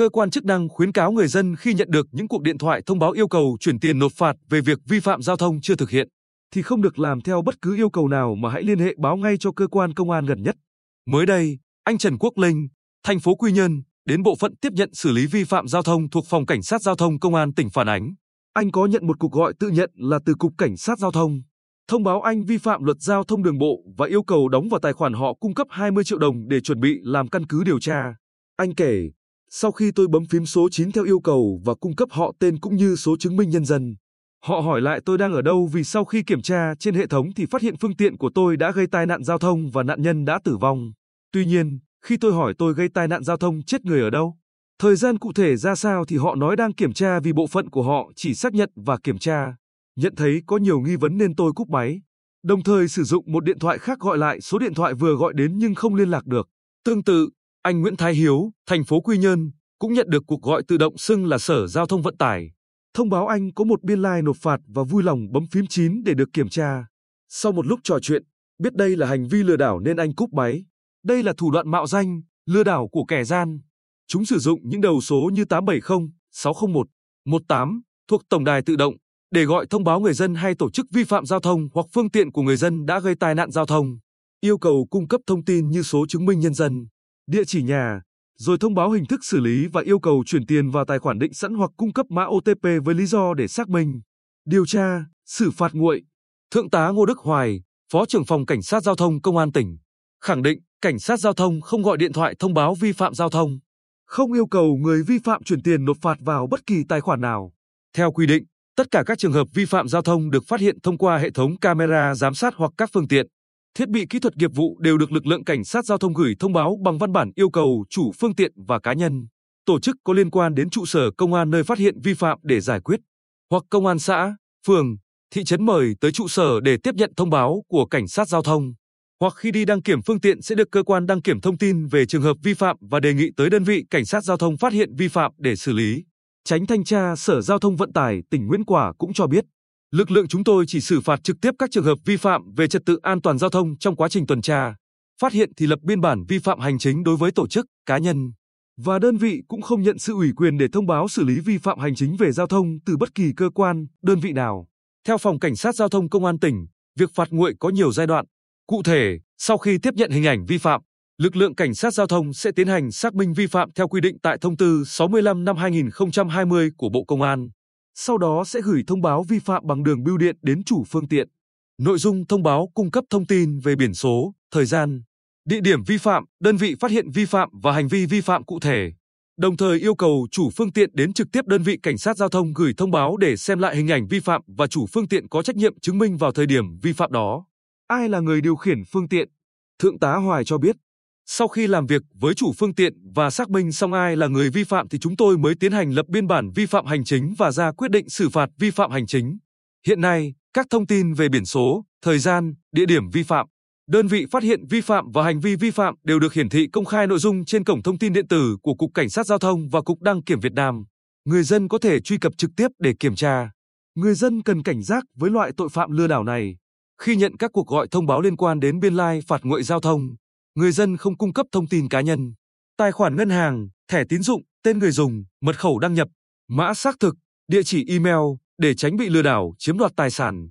cơ quan chức năng khuyến cáo người dân khi nhận được những cuộc điện thoại thông báo yêu cầu chuyển tiền nộp phạt về việc vi phạm giao thông chưa thực hiện, thì không được làm theo bất cứ yêu cầu nào mà hãy liên hệ báo ngay cho cơ quan công an gần nhất. Mới đây, anh Trần Quốc Linh, thành phố Quy Nhơn, đến bộ phận tiếp nhận xử lý vi phạm giao thông thuộc phòng cảnh sát giao thông công an tỉnh phản ánh. Anh có nhận một cuộc gọi tự nhận là từ cục cảnh sát giao thông, thông báo anh vi phạm luật giao thông đường bộ và yêu cầu đóng vào tài khoản họ cung cấp 20 triệu đồng để chuẩn bị làm căn cứ điều tra. Anh kể, sau khi tôi bấm phím số 9 theo yêu cầu và cung cấp họ tên cũng như số chứng minh nhân dân, họ hỏi lại tôi đang ở đâu vì sau khi kiểm tra trên hệ thống thì phát hiện phương tiện của tôi đã gây tai nạn giao thông và nạn nhân đã tử vong. Tuy nhiên, khi tôi hỏi tôi gây tai nạn giao thông chết người ở đâu, thời gian cụ thể ra sao thì họ nói đang kiểm tra vì bộ phận của họ chỉ xác nhận và kiểm tra. Nhận thấy có nhiều nghi vấn nên tôi cúp máy, đồng thời sử dụng một điện thoại khác gọi lại số điện thoại vừa gọi đến nhưng không liên lạc được. Tương tự, anh Nguyễn Thái Hiếu, thành phố Quy Nhơn, cũng nhận được cuộc gọi tự động xưng là Sở Giao thông Vận tải. Thông báo anh có một biên lai like nộp phạt và vui lòng bấm phím 9 để được kiểm tra. Sau một lúc trò chuyện, biết đây là hành vi lừa đảo nên anh cúp máy. Đây là thủ đoạn mạo danh, lừa đảo của kẻ gian. Chúng sử dụng những đầu số như 870, 601, 18 thuộc tổng đài tự động để gọi thông báo người dân hay tổ chức vi phạm giao thông hoặc phương tiện của người dân đã gây tai nạn giao thông. Yêu cầu cung cấp thông tin như số chứng minh nhân dân, địa chỉ nhà, rồi thông báo hình thức xử lý và yêu cầu chuyển tiền vào tài khoản định sẵn hoặc cung cấp mã OTP với lý do để xác minh. Điều tra, xử phạt nguội. Thượng tá Ngô Đức Hoài, Phó trưởng phòng Cảnh sát Giao thông Công an tỉnh, khẳng định cảnh sát giao thông không gọi điện thoại thông báo vi phạm giao thông, không yêu cầu người vi phạm chuyển tiền nộp phạt vào bất kỳ tài khoản nào. Theo quy định, tất cả các trường hợp vi phạm giao thông được phát hiện thông qua hệ thống camera giám sát hoặc các phương tiện, thiết bị kỹ thuật nghiệp vụ đều được lực lượng cảnh sát giao thông gửi thông báo bằng văn bản yêu cầu chủ phương tiện và cá nhân, tổ chức có liên quan đến trụ sở công an nơi phát hiện vi phạm để giải quyết, hoặc công an xã, phường, thị trấn mời tới trụ sở để tiếp nhận thông báo của cảnh sát giao thông. Hoặc khi đi đăng kiểm phương tiện sẽ được cơ quan đăng kiểm thông tin về trường hợp vi phạm và đề nghị tới đơn vị cảnh sát giao thông phát hiện vi phạm để xử lý. Tránh thanh tra Sở Giao thông Vận tải tỉnh Nguyễn Quả cũng cho biết, lực lượng chúng tôi chỉ xử phạt trực tiếp các trường hợp vi phạm về trật tự an toàn giao thông trong quá trình tuần tra, phát hiện thì lập biên bản vi phạm hành chính đối với tổ chức, cá nhân và đơn vị cũng không nhận sự ủy quyền để thông báo xử lý vi phạm hành chính về giao thông từ bất kỳ cơ quan, đơn vị nào. Theo phòng cảnh sát giao thông công an tỉnh, việc phạt nguội có nhiều giai đoạn, Cụ thể, sau khi tiếp nhận hình ảnh vi phạm, lực lượng cảnh sát giao thông sẽ tiến hành xác minh vi phạm theo quy định tại thông tư 65 năm 2020 của Bộ Công an. Sau đó sẽ gửi thông báo vi phạm bằng đường bưu điện đến chủ phương tiện. Nội dung thông báo cung cấp thông tin về biển số, thời gian, địa điểm vi phạm, đơn vị phát hiện vi phạm và hành vi vi phạm cụ thể. Đồng thời yêu cầu chủ phương tiện đến trực tiếp đơn vị cảnh sát giao thông gửi thông báo để xem lại hình ảnh vi phạm và chủ phương tiện có trách nhiệm chứng minh vào thời điểm vi phạm đó. Ai là người điều khiển phương tiện? Thượng tá Hoài cho biết, sau khi làm việc với chủ phương tiện và xác minh xong ai là người vi phạm thì chúng tôi mới tiến hành lập biên bản vi phạm hành chính và ra quyết định xử phạt vi phạm hành chính. Hiện nay, các thông tin về biển số, thời gian, địa điểm vi phạm, đơn vị phát hiện vi phạm và hành vi vi phạm đều được hiển thị công khai nội dung trên cổng thông tin điện tử của Cục Cảnh sát Giao thông và Cục Đăng kiểm Việt Nam. Người dân có thể truy cập trực tiếp để kiểm tra. Người dân cần cảnh giác với loại tội phạm lừa đảo này. Khi nhận các cuộc gọi thông báo liên quan đến biên lai phạt nguội giao thông, người dân không cung cấp thông tin cá nhân, tài khoản ngân hàng, thẻ tín dụng, tên người dùng, mật khẩu đăng nhập, mã xác thực, địa chỉ email để tránh bị lừa đảo chiếm đoạt tài sản.